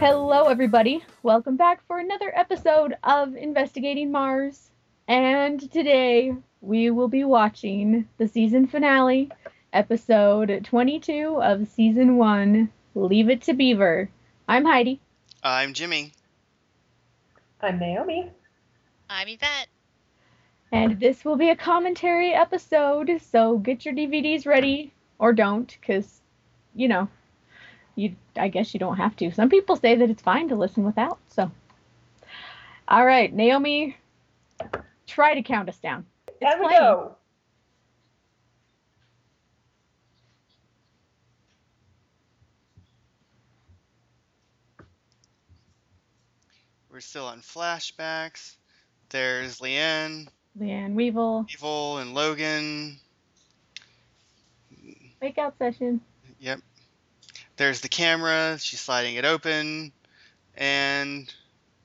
Hello, everybody. Welcome back for another episode of Investigating Mars. And today we will be watching the season finale, episode 22 of season 1 Leave It to Beaver. I'm Heidi. I'm Jimi. I'm Naomi. I'm Yvette. And this will be a commentary episode, so get your DVDs ready or don't, because, you know, you I guess you don't have to. Some people say that it's fine to listen without, so. All right, Naomi, try to count us down. It's and we playing. go. We're still on flashbacks. There's Lianne, Lianne Weevil, Evil, and Logan. makeout session. Yep. There's the camera. She's sliding it open. And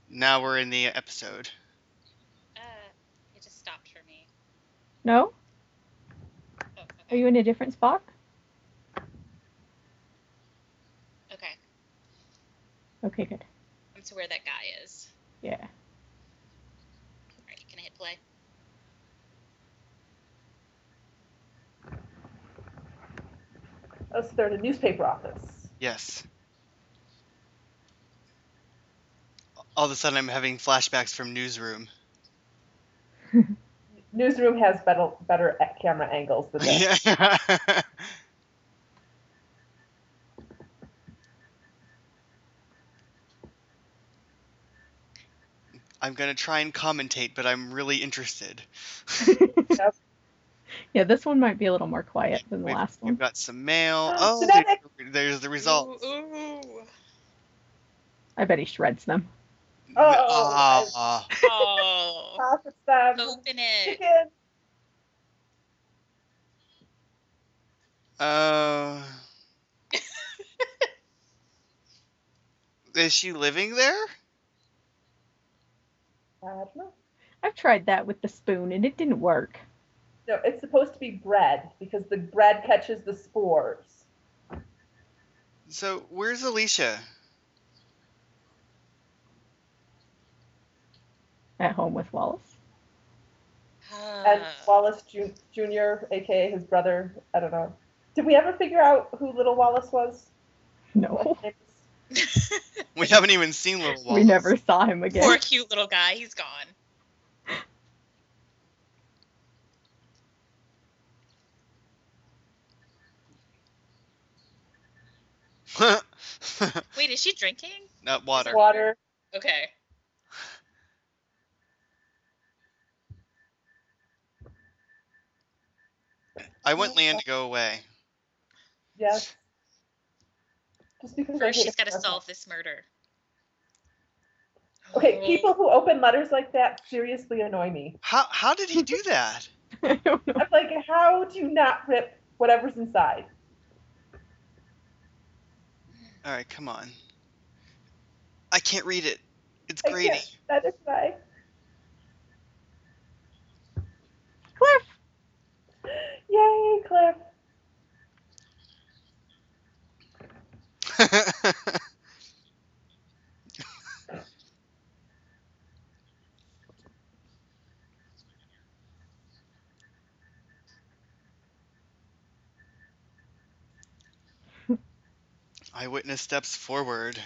now we're in the episode. Uh, it just stopped for me. No? Oh, Are you in a different spot? Okay. Okay, good. I'm to where that guy is. Yeah. Alright, can I hit play? Oh, so they're in a newspaper office. Yes. All of a sudden, I'm having flashbacks from Newsroom. Newsroom has better better camera angles than this. Yeah. I'm gonna try and commentate, but I'm really interested. Yep. Yeah, this one might be a little more quiet than the We've, last one. we've got some mail. Oh, Oh, there- there's the results. Ooh, ooh. I bet he shreds them. Oh, Ah, Oh. Profits them. Open it. Chicken. uh, is she living there? I don't know. I've tried that with the spoon and it didn't work. No, it's supposed to be bread because the bread catches the spores. So where's Alicia? At home with Wallace. And Uh, Wallace Ju- Jr., aka his brother, I don't know. Did we ever figure out who little Wallace was? No. What his name is? We haven't even seen Little Wallace. We never saw him again. Poor cute little guy, he's gone. Wait, is she drinking? Not water. Water. Okay. I want Lianne to go away. Yes. Just because First, she's got to solve this murder. Okay, Oh. people who open letters like that seriously annoy me. How how did he do that? I'm like, how do you not rip whatever's inside? All right, come on. I can't read it. It's I grainy. can't. That is why. Cliff! Yay, Cliff. Eyewitness steps forward.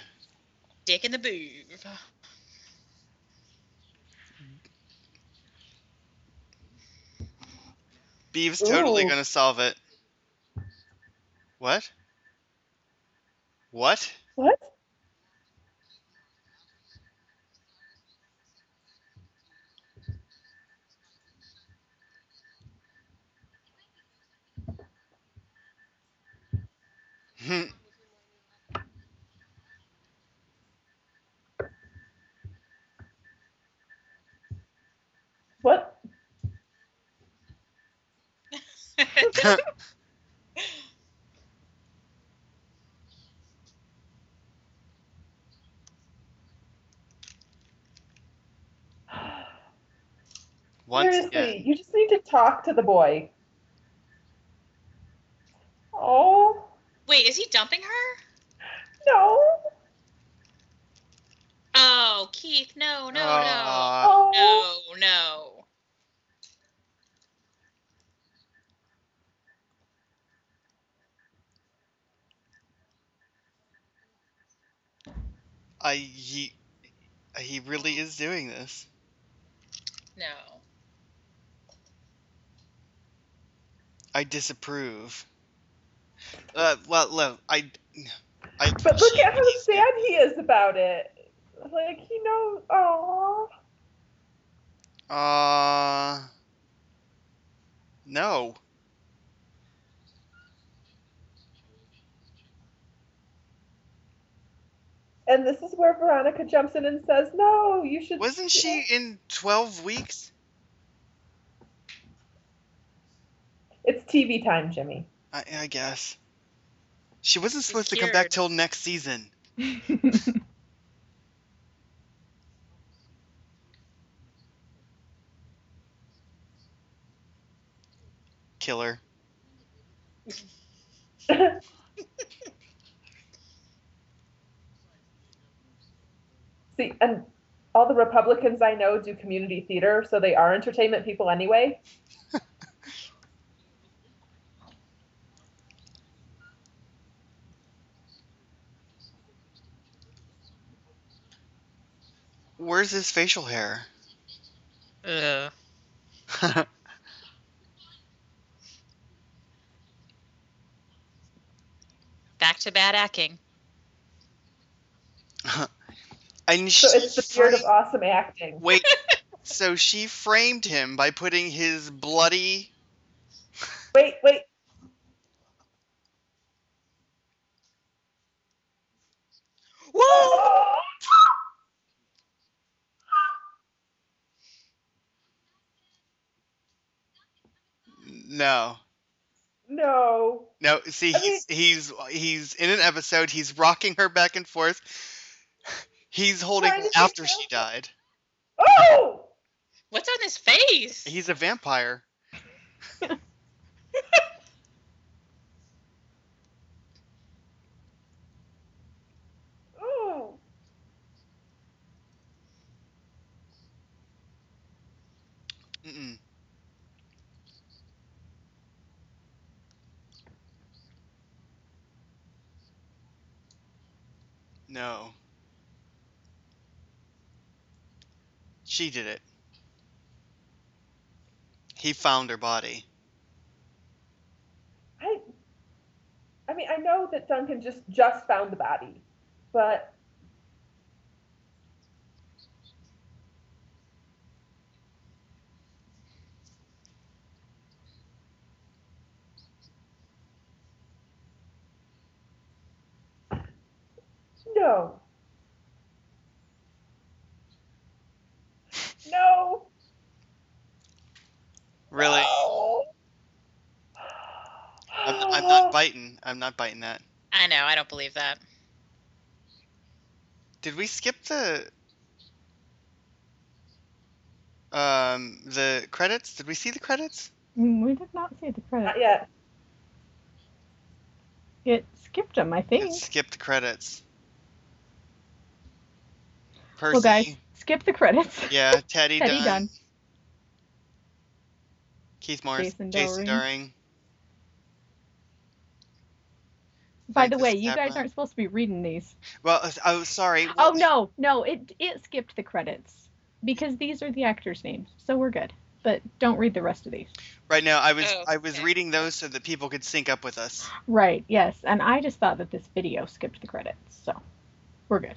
Dick in the booth. Beeve's totally Ooh. gonna solve it. What? What? What? Hmm. What? Once Seriously, again. you just need to talk to the boy. Oh, Wait, is he dumping her? no. Oh, Keith, no, no, Aw. Oh, no, no, no. I he he really is doing this. No. I disapprove. Uh, well, look, I, I. but look at how sad he is about it. Like he knows. Oh. Uh. No. And this is where Veronica jumps in and says, "No, you should." Wasn't she in 12 weeks? It's TV time, Jimi. I, I guess. She wasn't supposed to come back till next season. Killer. See, and all the Republicans I know do community theater, so they are entertainment people anyway. Where's his facial hair? Uh. Ugh. Back to bad acting. and So it's the spirit of awesome acting. Wait, so she framed him by putting his bloody. Wait, wait. Whoa! No. No. No, see, I mean- he's he's he's in an episode. He's rocking her back and forth. He's holding Trying to be after she careful. died. Oh! What's on his face? He's a vampire. Oh! Mm-mm. No. She did it. He found her body. I I mean, I know that Duncan just just found the body, but no. Really? No. I'm, I'm not biting. I'm not biting that. I know, I don't believe that. Did we skip the um the credits? Did we see the credits? Mm, we did not see the credits. Not credits. yet. It skipped them, I think. It skipped the credits. Percy. Well, guys, skip the credits. Yeah, Teddy, Teddy Dunn. Dunn. Keith Morris, Jason Jason, Dohring. Dohring. By the way, you guys aren't supposed to be reading these. Well, uh, oh, sorry. Oh no, no, it it skipped the credits because these are the actors' names, so we're good. But don't read the rest of these. Right now, I was Oh, I was reading those so that people could sync up with us. Right? Yes, and I just thought that this video skipped the credits, so we're good.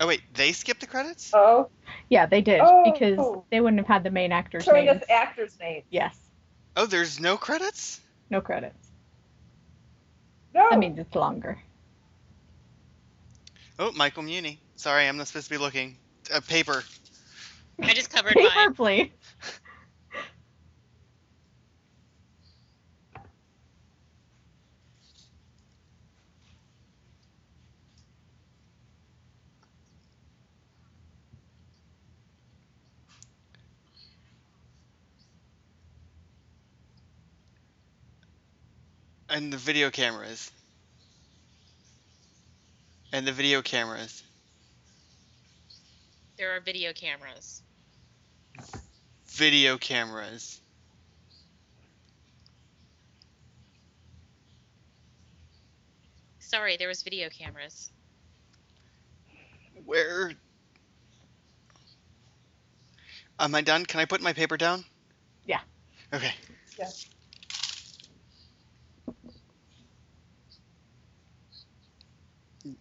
Oh wait, they skipped the credits? Oh, Yeah, they did Oh. because they wouldn't have had the main actors' showing names. us actors' names. yes, Oh, there's no credits? no credits. No. That means it's longer. Oh, Michael Muhney. Sorry, I'm not supposed to be looking. Uh, paper. I just covered Paper mine. plate. And the video cameras. And the video cameras. There are video cameras. Video cameras. Sorry, there was video cameras. Where? Am I done? Can I put my paper down? Yeah. Okay. Yeah.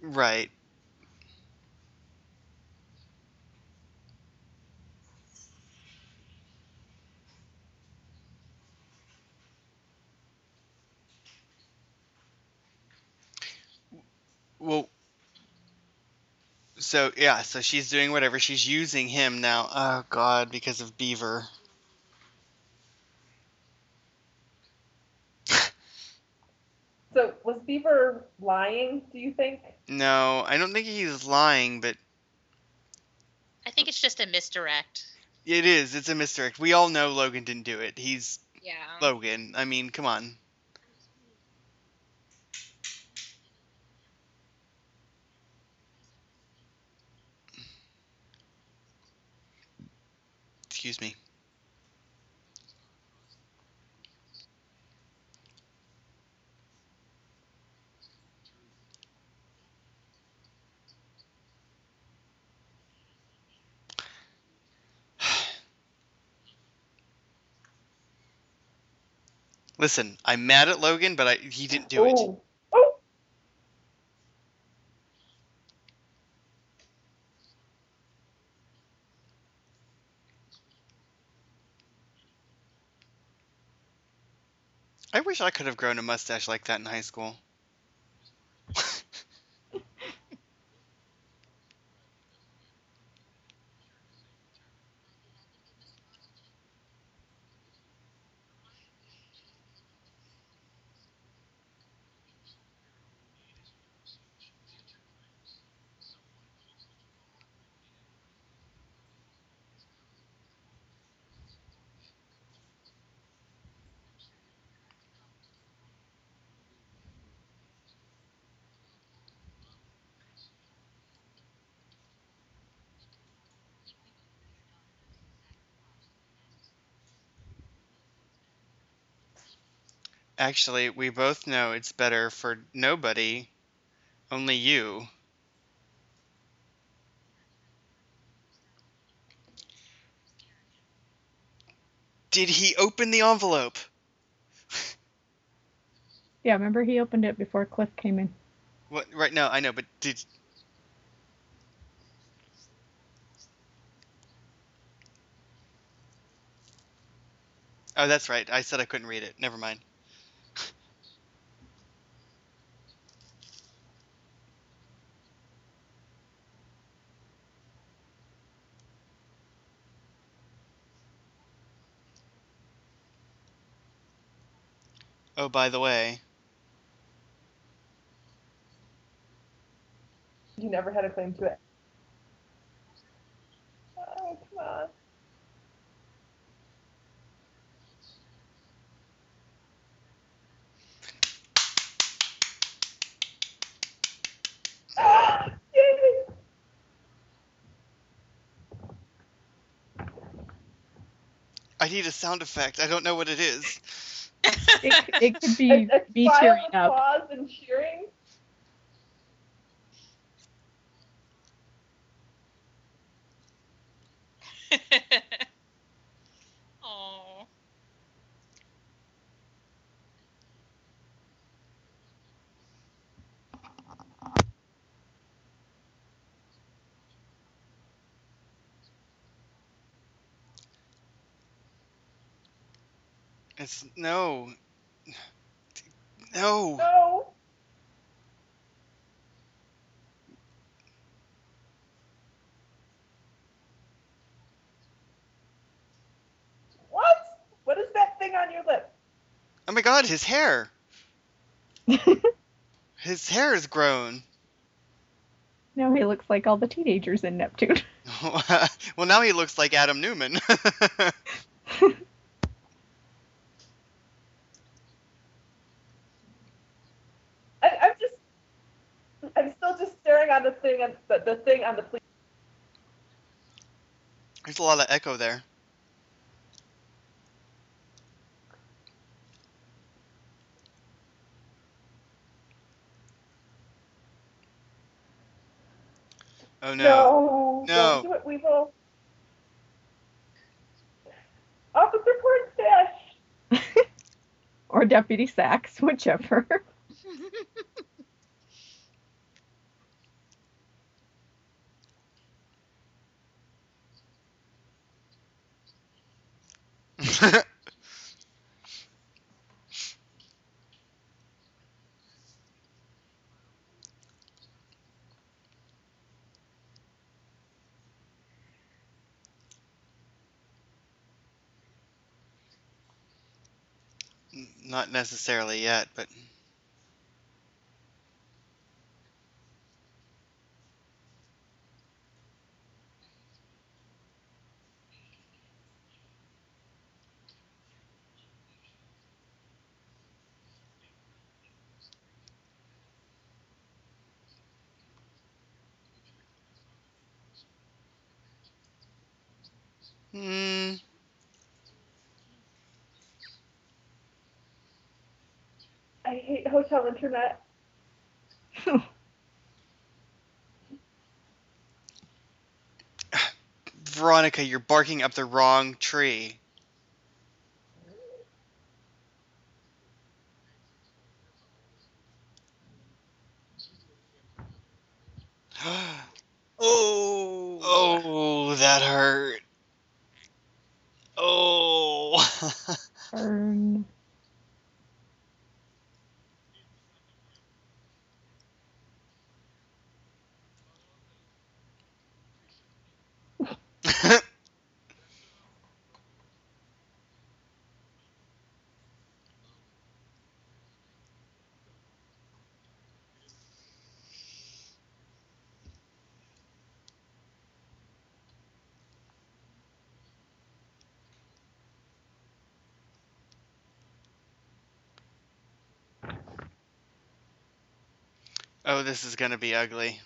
Right. Well, so yeah, so she's doing whatever. She's using him now. Oh God, because of Beaver. So was Beaver lying? Do you think? No, I don't think he's lying, but I think it's just a misdirect. it is. It's a misdirect. We all know Logan didn't do it. He's Yeah. Logan. I mean, come on. Excuse me. Listen, I'm mad at Logan, but I, he didn't do it. Oh. Oh. I wish I could have grown a mustache like that in high school. Actually, we both know it's better for nobody, only you. Did he open the envelope? Yeah, remember he opened it before Cliff came in. What? Right now, I know, but did Oh, that's right. I said I couldn't read it. Never mind. Oh, by the way, You never had a claim to it. Oh, come on. Yay! I need a sound effect. I don't know what it is. It, it could be A, a me tearing up. applause and cheering. Oh. It's no. No. No. What? What is that thing on your lip? Oh my god, his hair. His hair is grown. now he looks like all the teenagers in Neptune. well, now he looks like Adam Newman. I, I'm just. I'm still just staring on the thing on the, the thing on the police. There's a lot of echo there. Oh no. No. No. Don't do it, Weevil. Officer Cornstash. or Deputy Sacks, whichever. Not necessarily yet, but hotel internet. Veronica, you're barking up the wrong tree. Oh. Oh, that hurt. Oh. Burn. Oh, this is gonna be ugly.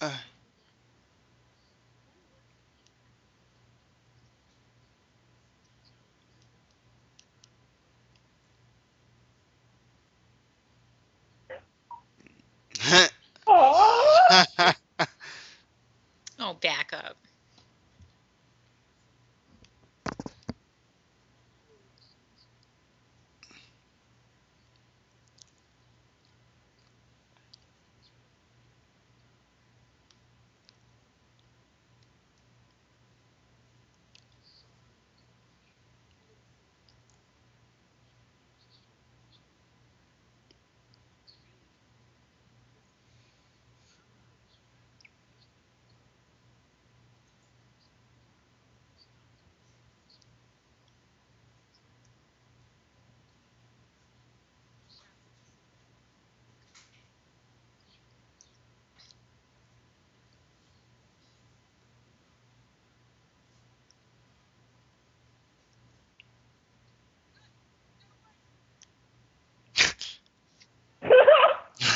Uh, Aww. oh, back up.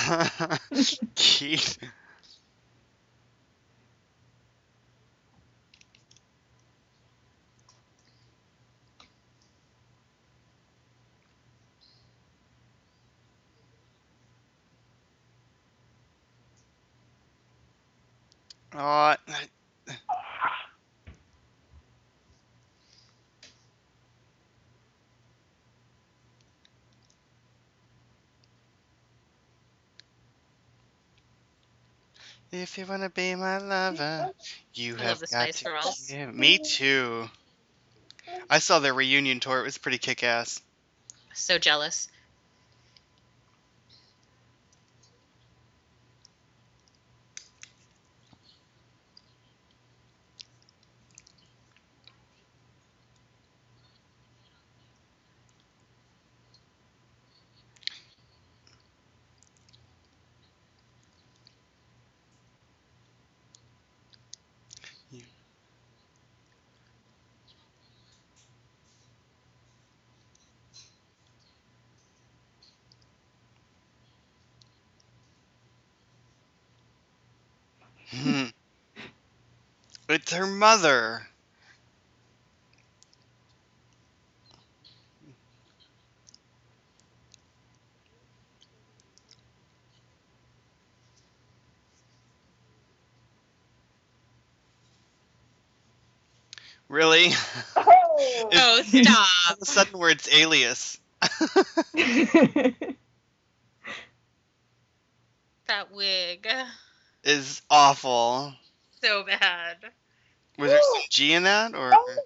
Keith. Oh, if you wanna be my lover, you I have love the got Spice to Girls. give- Me too. I saw their reunion tour. It was pretty kick-ass. So jealous. Her mother. Really? Oh, Oh, All stop. of a sudden, where it's alias. that wig. is awful. So bad. Was there some G in that, or Oh.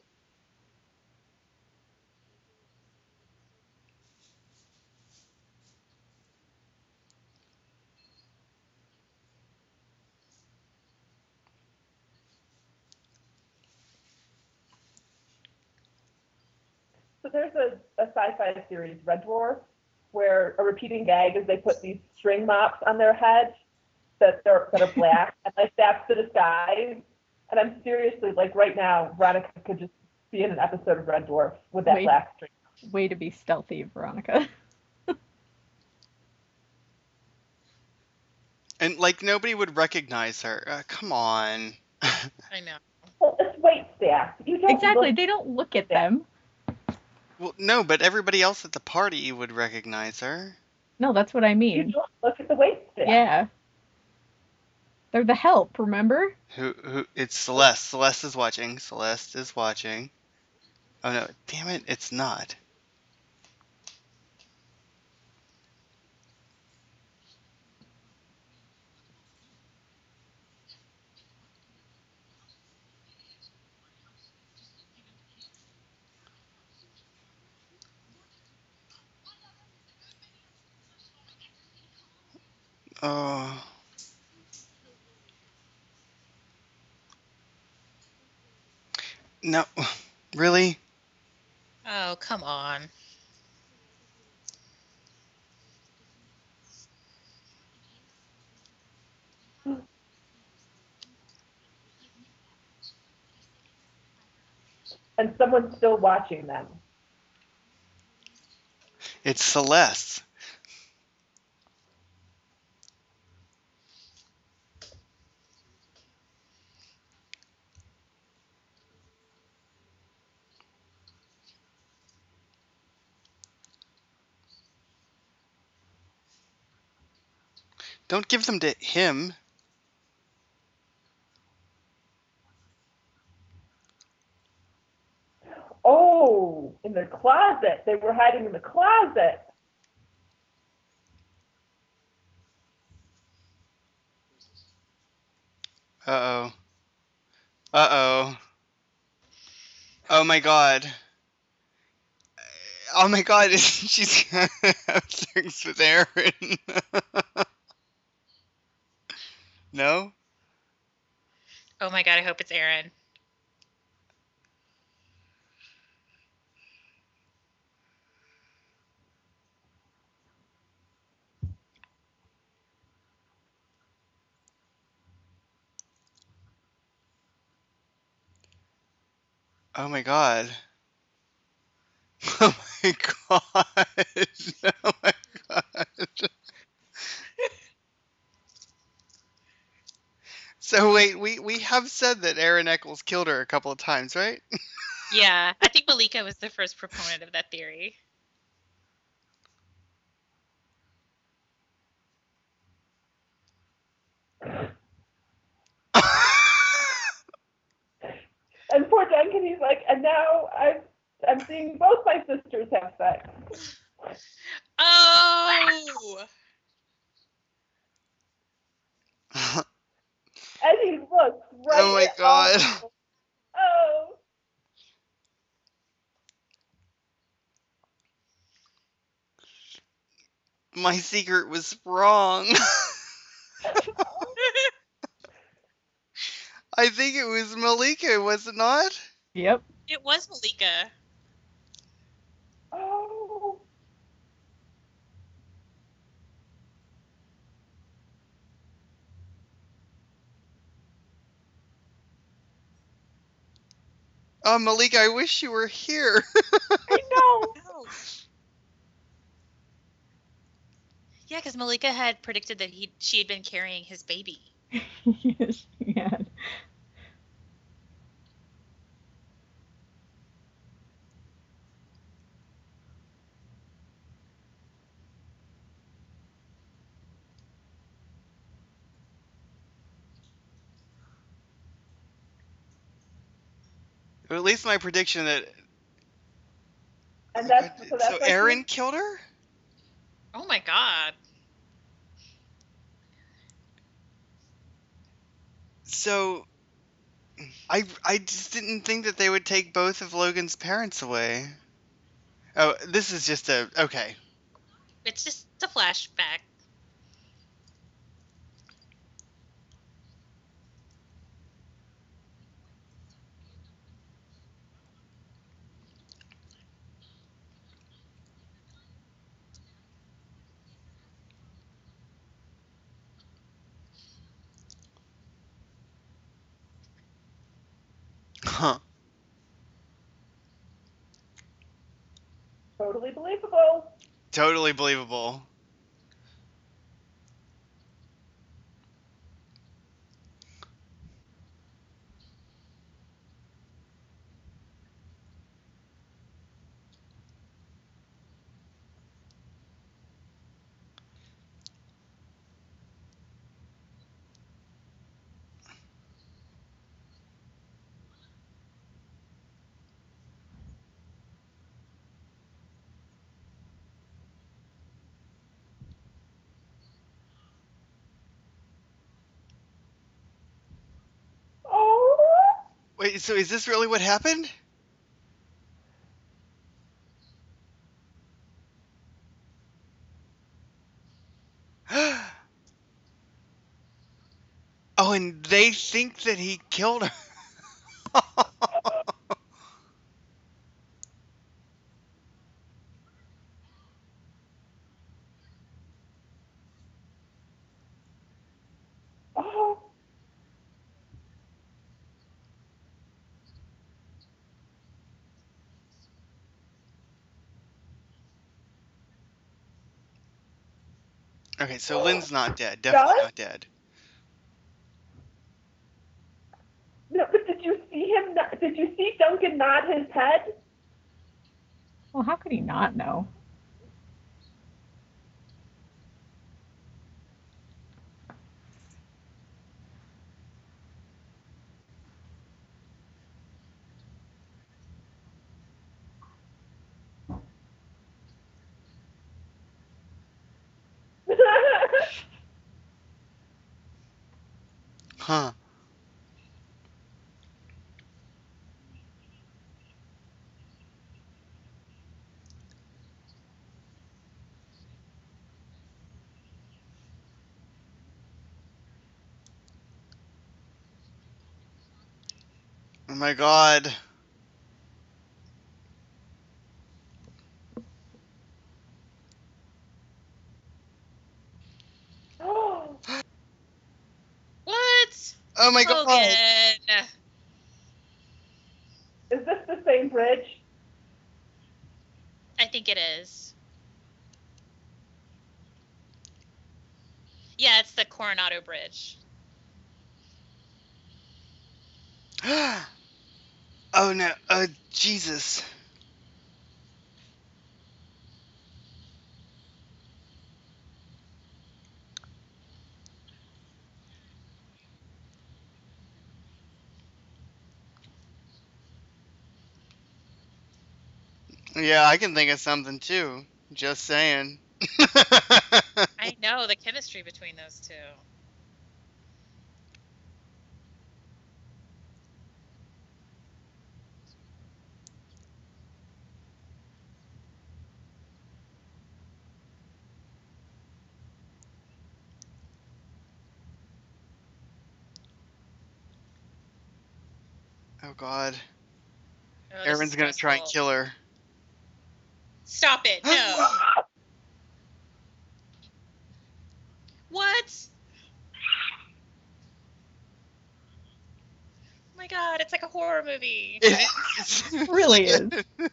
So there's a, a sci-fi series, Red Dwarf, where a repeating gag is they put these string mops on their head that are that are black, and like that's the disguise. And I'm seriously like right now, Veronica could just be in an episode of Red Dwarf with that Wait. black string. Way to be stealthy, Veronica. and like nobody would recognize her? Uh, come on. I know. Well, it's wait staff. You don't Exactly. look- They don't look at them. well, no, but everybody else at the party would recognize her. No, that's what I mean. you mean. don't look at the wait staff. Yeah. They're the help, remember? Who? Who? It's Celeste. Celeste is watching. Celeste is watching. Oh no! Damn it! It's not. Oh. No, really? Oh, come on. And someone's still watching them. It's Celeste. Don't give them to him. Oh, in the closet. They were hiding in the closet. Uh oh. Uh oh. Oh my god. Oh my god, she's have sex with Aaron. no? Oh my god, I hope it's Aaron. Oh my god. Oh my god. Oh my god. So wait, we we have said that Aaron Echolls killed her a couple of times, right? Yeah, I think Malika was the first proponent of that theory. And poor Duncan, he's like, and now I'm I'm seeing both my sisters have sex. Oh! And he looks right Oh my God. all- Oh. My secret was wrong. I think it was Malika, was it not? Yep. It was Malika. Oh. Oh, Malika, I wish you were here. I know. Yeah, because Malika had predicted that he she had been carrying his baby. yes, she had. Or at least my prediction that And that's so that's so why she- Aaron killed her. Oh my god. So I I just didn't think that they would take both of Logan's parents away. Oh, this is just a okay. It's just a flashback. Huh. Totally believable. Totally believable. Oh. Wait, so is this really what happened? oh, and they think that he killed her. Oh. Okay, so Lynn's not dead. Definitely Does? not dead. No, but did you see him? Not, did you see Duncan nod his head? Well, how could he not know? Huh. Oh my god. oh. What? Oh my god. Is this the same bridge? I think it is. Yeah, it's the Coronado Bridge. oh no. oh Jesus. Yeah, I can think of something too. Just saying. I know the chemistry between those two. oh god. Oh, Aaron's gonna try and kill her. Stop it! No. what? Oh my god! It's like a horror movie. It is. really is.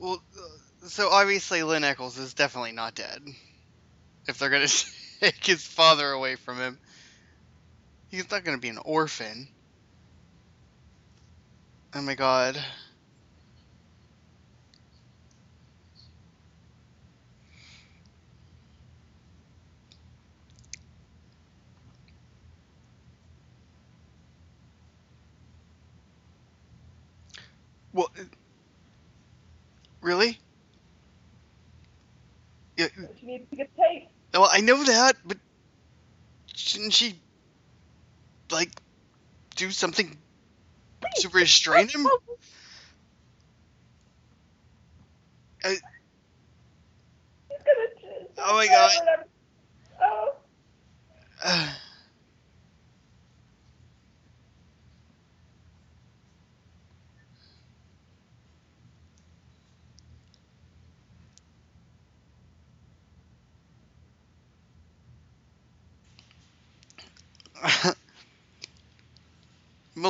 Well, uh, so obviously Lynn Echolls is definitely not dead. If they're gonna take his father away from him, he's not gonna be an orphan. Oh my god. Well, uh, really? Yeah, She needs to get taped. well, I know that, but shouldn't she, like, do something to restrain him? Oh my God. Oh. uh,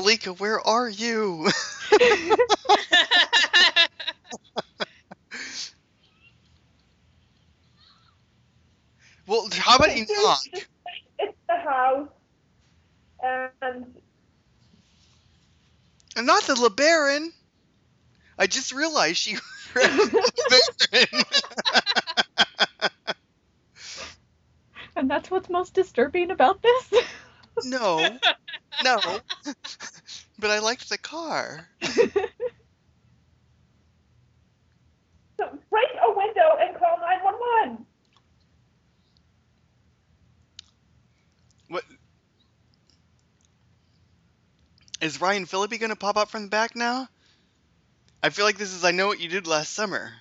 Malika, where are you? well, how about you It's knock? It's the house, and And not the LeBaron. I just realized she read LeBaron. And that's what's most disturbing about this? no, no. but I liked the car. so break a window and call 911. What? Is Ryan Phillippe gonna pop up from the back now? I feel like this is I know what you did last summer.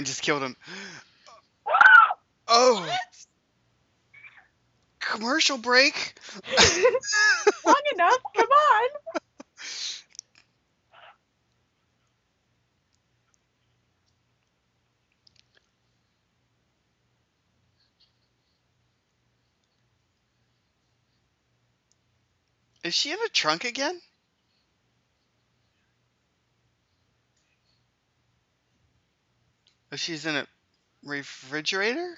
Aaron just killed him. Oh. Commercial break. Long enough, come on. Is she in a trunk again? She's in a refrigerator?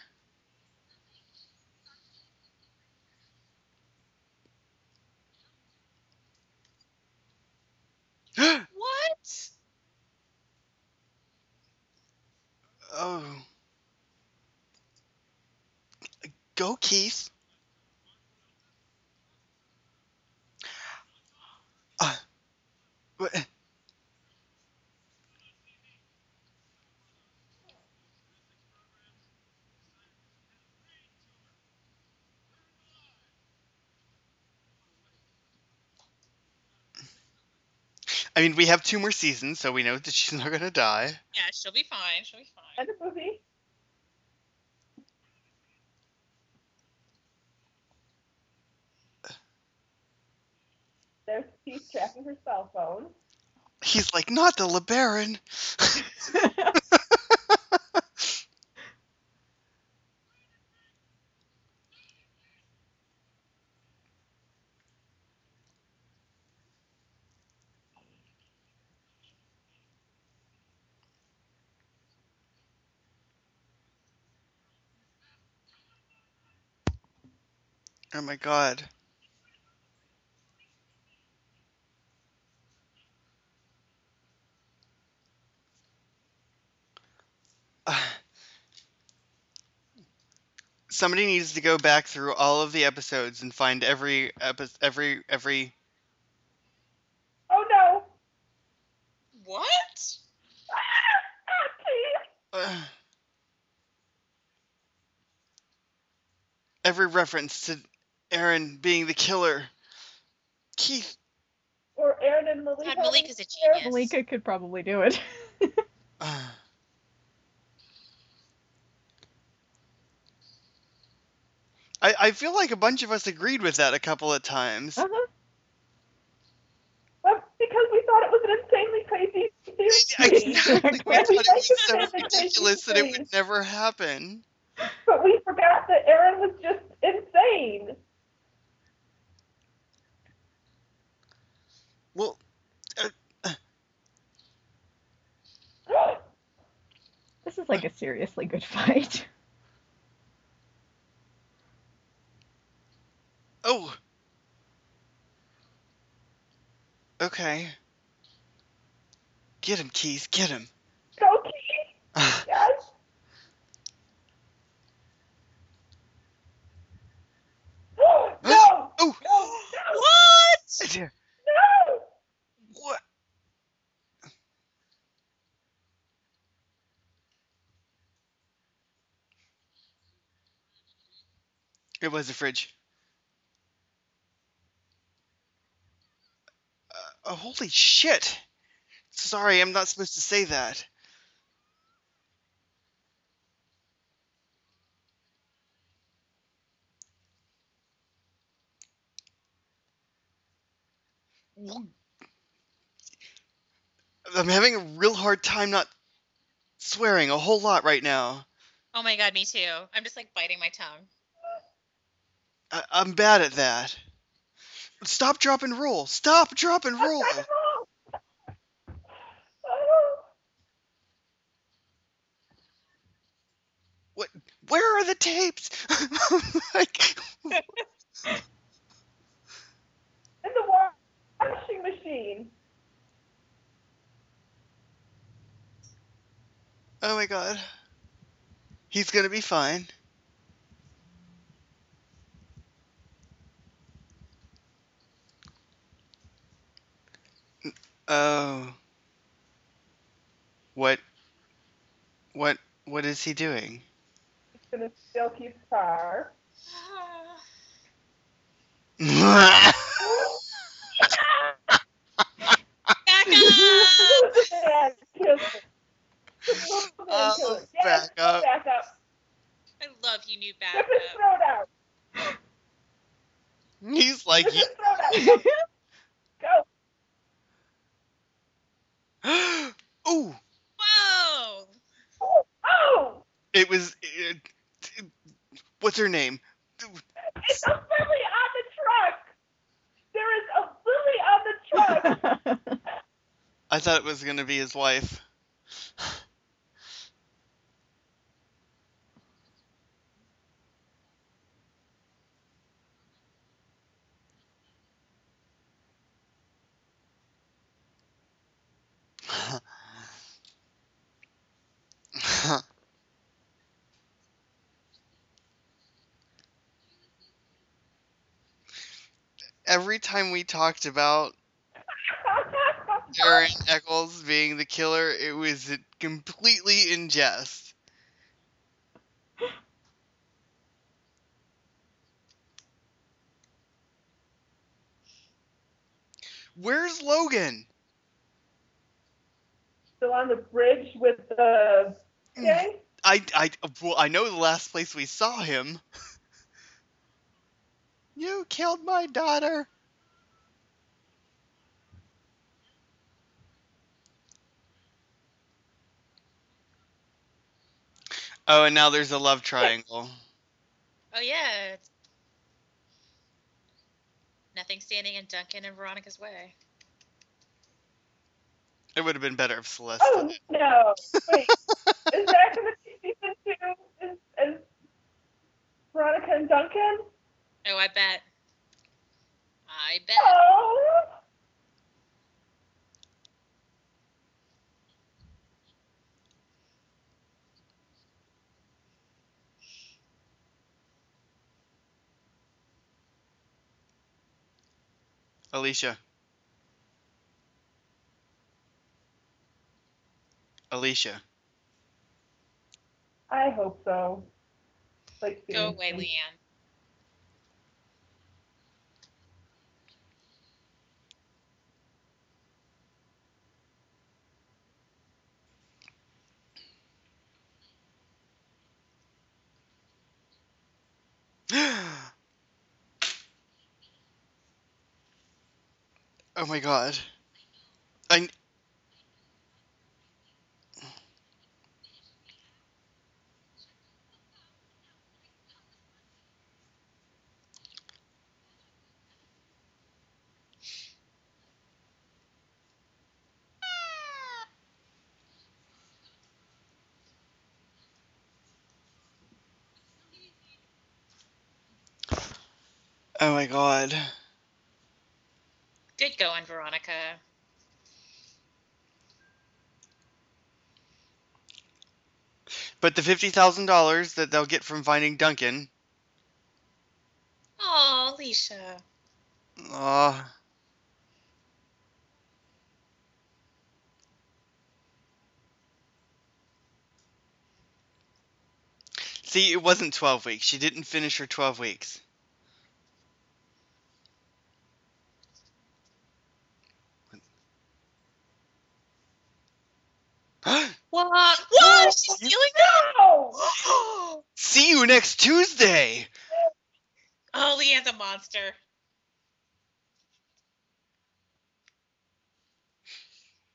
what? oh. Go, Keith. Uh, what? I mean, we have two more seasons, so we know that she's not gonna die. Yeah, she'll be fine. She'll be fine. End of movie. There's Keith tracking her cell phone. He's like, not the LeBaron. oh my god. Somebody needs to go back through all of the episodes and find every epi- every every Oh no! What? Uh, every reference to Aaron being the killer. Keith, Or Aaron and Malika. God, Malika's a Aaron- genius. Malika could probably do it. uh, I I feel like a bunch of us agreed with that a couple of times. Uh-huh. Well, because we thought it was an insanely crazy theory. Exactly. We thought it was so say the crazy ridiculous that it would never happen. But But we forgot that Aaron was just insane. Well, uh, This is like a seriously good fight. oh. Okay. Get him, Keith. Get him. Go, Keith. Yes. no. oh. No. No. What? It was a fridge. Uh, oh, holy shit! Sorry, I'm not supposed to say that. I'm having a real hard time not swearing a whole lot right now. Oh my god, me too. I'm just like biting my tongue. I, I'm bad at that. Stop, drop, and roll. Stop, drop, and roll. What? Where are the tapes? like, In the washing machine. oh my god. He's gonna be fine. Oh. What? What? What is he doing? He's gonna steal Keith's car. Back up! and kill it. Oh, back up. Back up. I love you, new back Rip his up. throat out. He's like, Rip his throat out. Go. ooh, Whoa! Oh, it was. It, what's her name? It's a lily on the truck. There is a lily on the truck. I thought it was gonna be his wife. Every time we talked about Aaron Echolls being the killer, it was completely in jest. Where's Logan? Still on the bridge with uh, mm. the gang. I, I, well, I know the last place we saw him. you killed my daughter. Oh, and now there's a love triangle. Oh yeah. Nothing standing in Duncan and Veronica's way. It would have been better if Celeste Oh did no! Wait, is that going to be season two? Is, is Veronica and Duncan? Oh, I bet. I bet. Oh! Alicia. Alicia. I hope so. Like Go away, seriously. Lianne. oh my god. I Oh my god. Good going, Veronica. But the fifty thousand dollars that they'll get from finding Duncan, Oh, Alicia. uh See, it wasn't twelve weeks. She didn't finish her twelve weeks. What? What? Is she stealing No! that? See you next Tuesday. Oh, Lianne's a monster.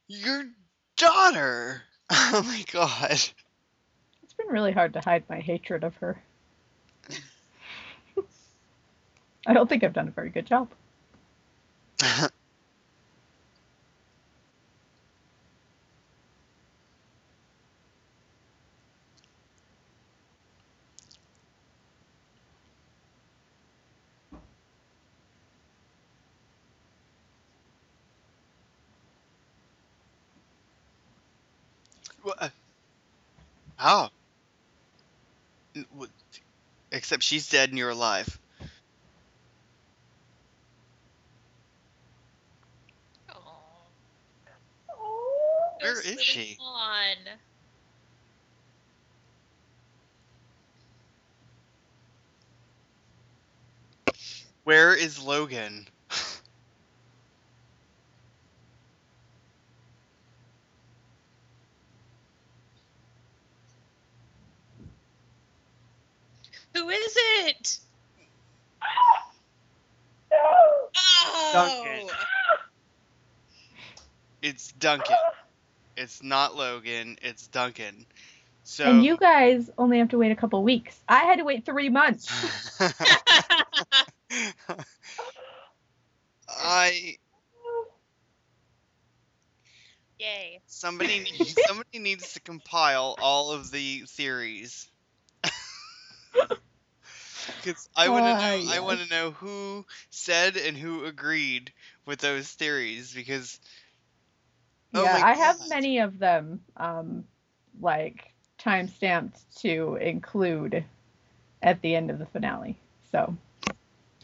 Your daughter. Oh my god. It's been really hard to hide my hatred of her. I don't think I've done a very good job. What? How? What- Except she's dead and you're alive. Oh, Oh. Where is she? On. Where is Logan? Who is it? Oh. Duncan. It's Duncan. It's not Logan. It's Duncan. So. And you guys only have to wait a couple weeks. I had to wait three months. I Yay. somebody needs, somebody needs to compile all of the theories. Because I want to know, I want to know who said and who agreed with those theories. Because Oh yeah, I have many of them, um, like time stamped to include at the end of the finale. So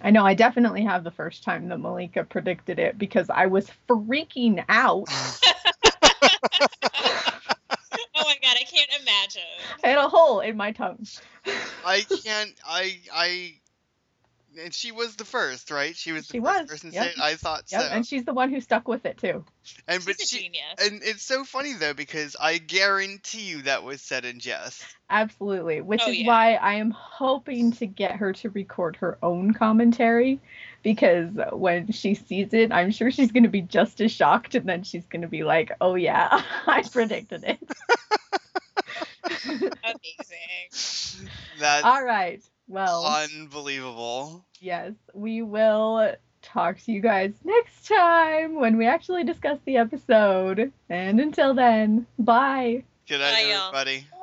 I know I definitely have the first time that Malika predicted it because I was freaking out. My god, I can't imagine. I had a hole in my tongue. I can't, I, I, and she was the first, right? She was the She first was, person to yep. say it. I thought Yep, so. and she's the one who stuck with it too. And She's but a she, genius. and it's so funny though because I guarantee you that was said in jest. Absolutely, which Oh, is yeah. why I am hoping to get her to record her own commentary because when she sees it, I'm sure she's going to be just as shocked and then she's going to be like, "Oh yeah, I predicted it." Amazing. That's All right. Well, unbelievable. yes, we will talk to you guys next time when we actually discuss the episode. And until then, bye. Good night, Bye, y'all. everybody. Oh,